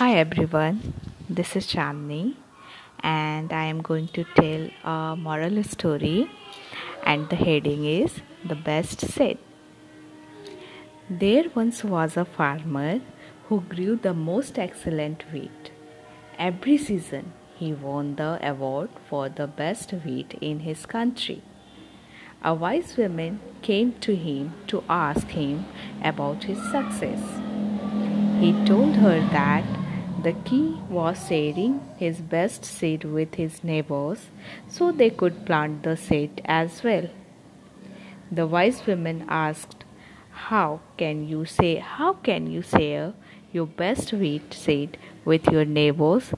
Hi everyone, this is Chandni, and I am going to tell a moral story, and the heading is The Best Seed. There once was a farmer who grew the most excellent wheat. Every season he won the award for the best wheat in his country. A wise woman came to him to ask him about his success. He told her that the key was sharing his best seed with his neighbors so they could plant the seed as well. The wise woman asked, How can you say how can you share your best wheat seed with your neighbors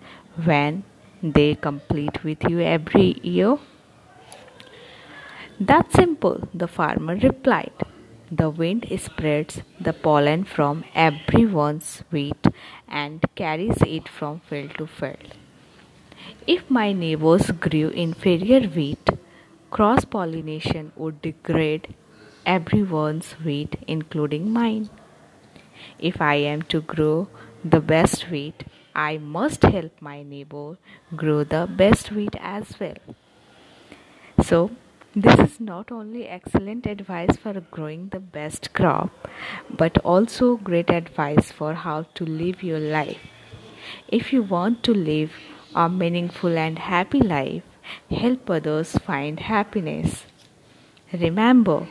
when they compete with you every year? That's simple, the farmer replied. The wind spreads the pollen from everyone's wheat and carries it from field to field. If my neighbors grew inferior wheat, cross pollination would degrade everyone's wheat, including mine. If I am to grow the best wheat, I must help my neighbor grow the best wheat as well. So, this is not only excellent advice for growing the best crop, but also great advice for how to live your life. If you want to live a meaningful and happy life, help others find happiness. Remember,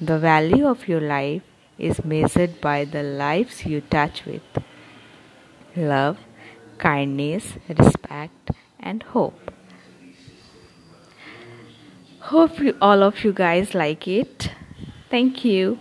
the value of your life is measured by the lives you touch with. Love, kindness, respect, and hope. Hope you, all of you guys like it. Thank you.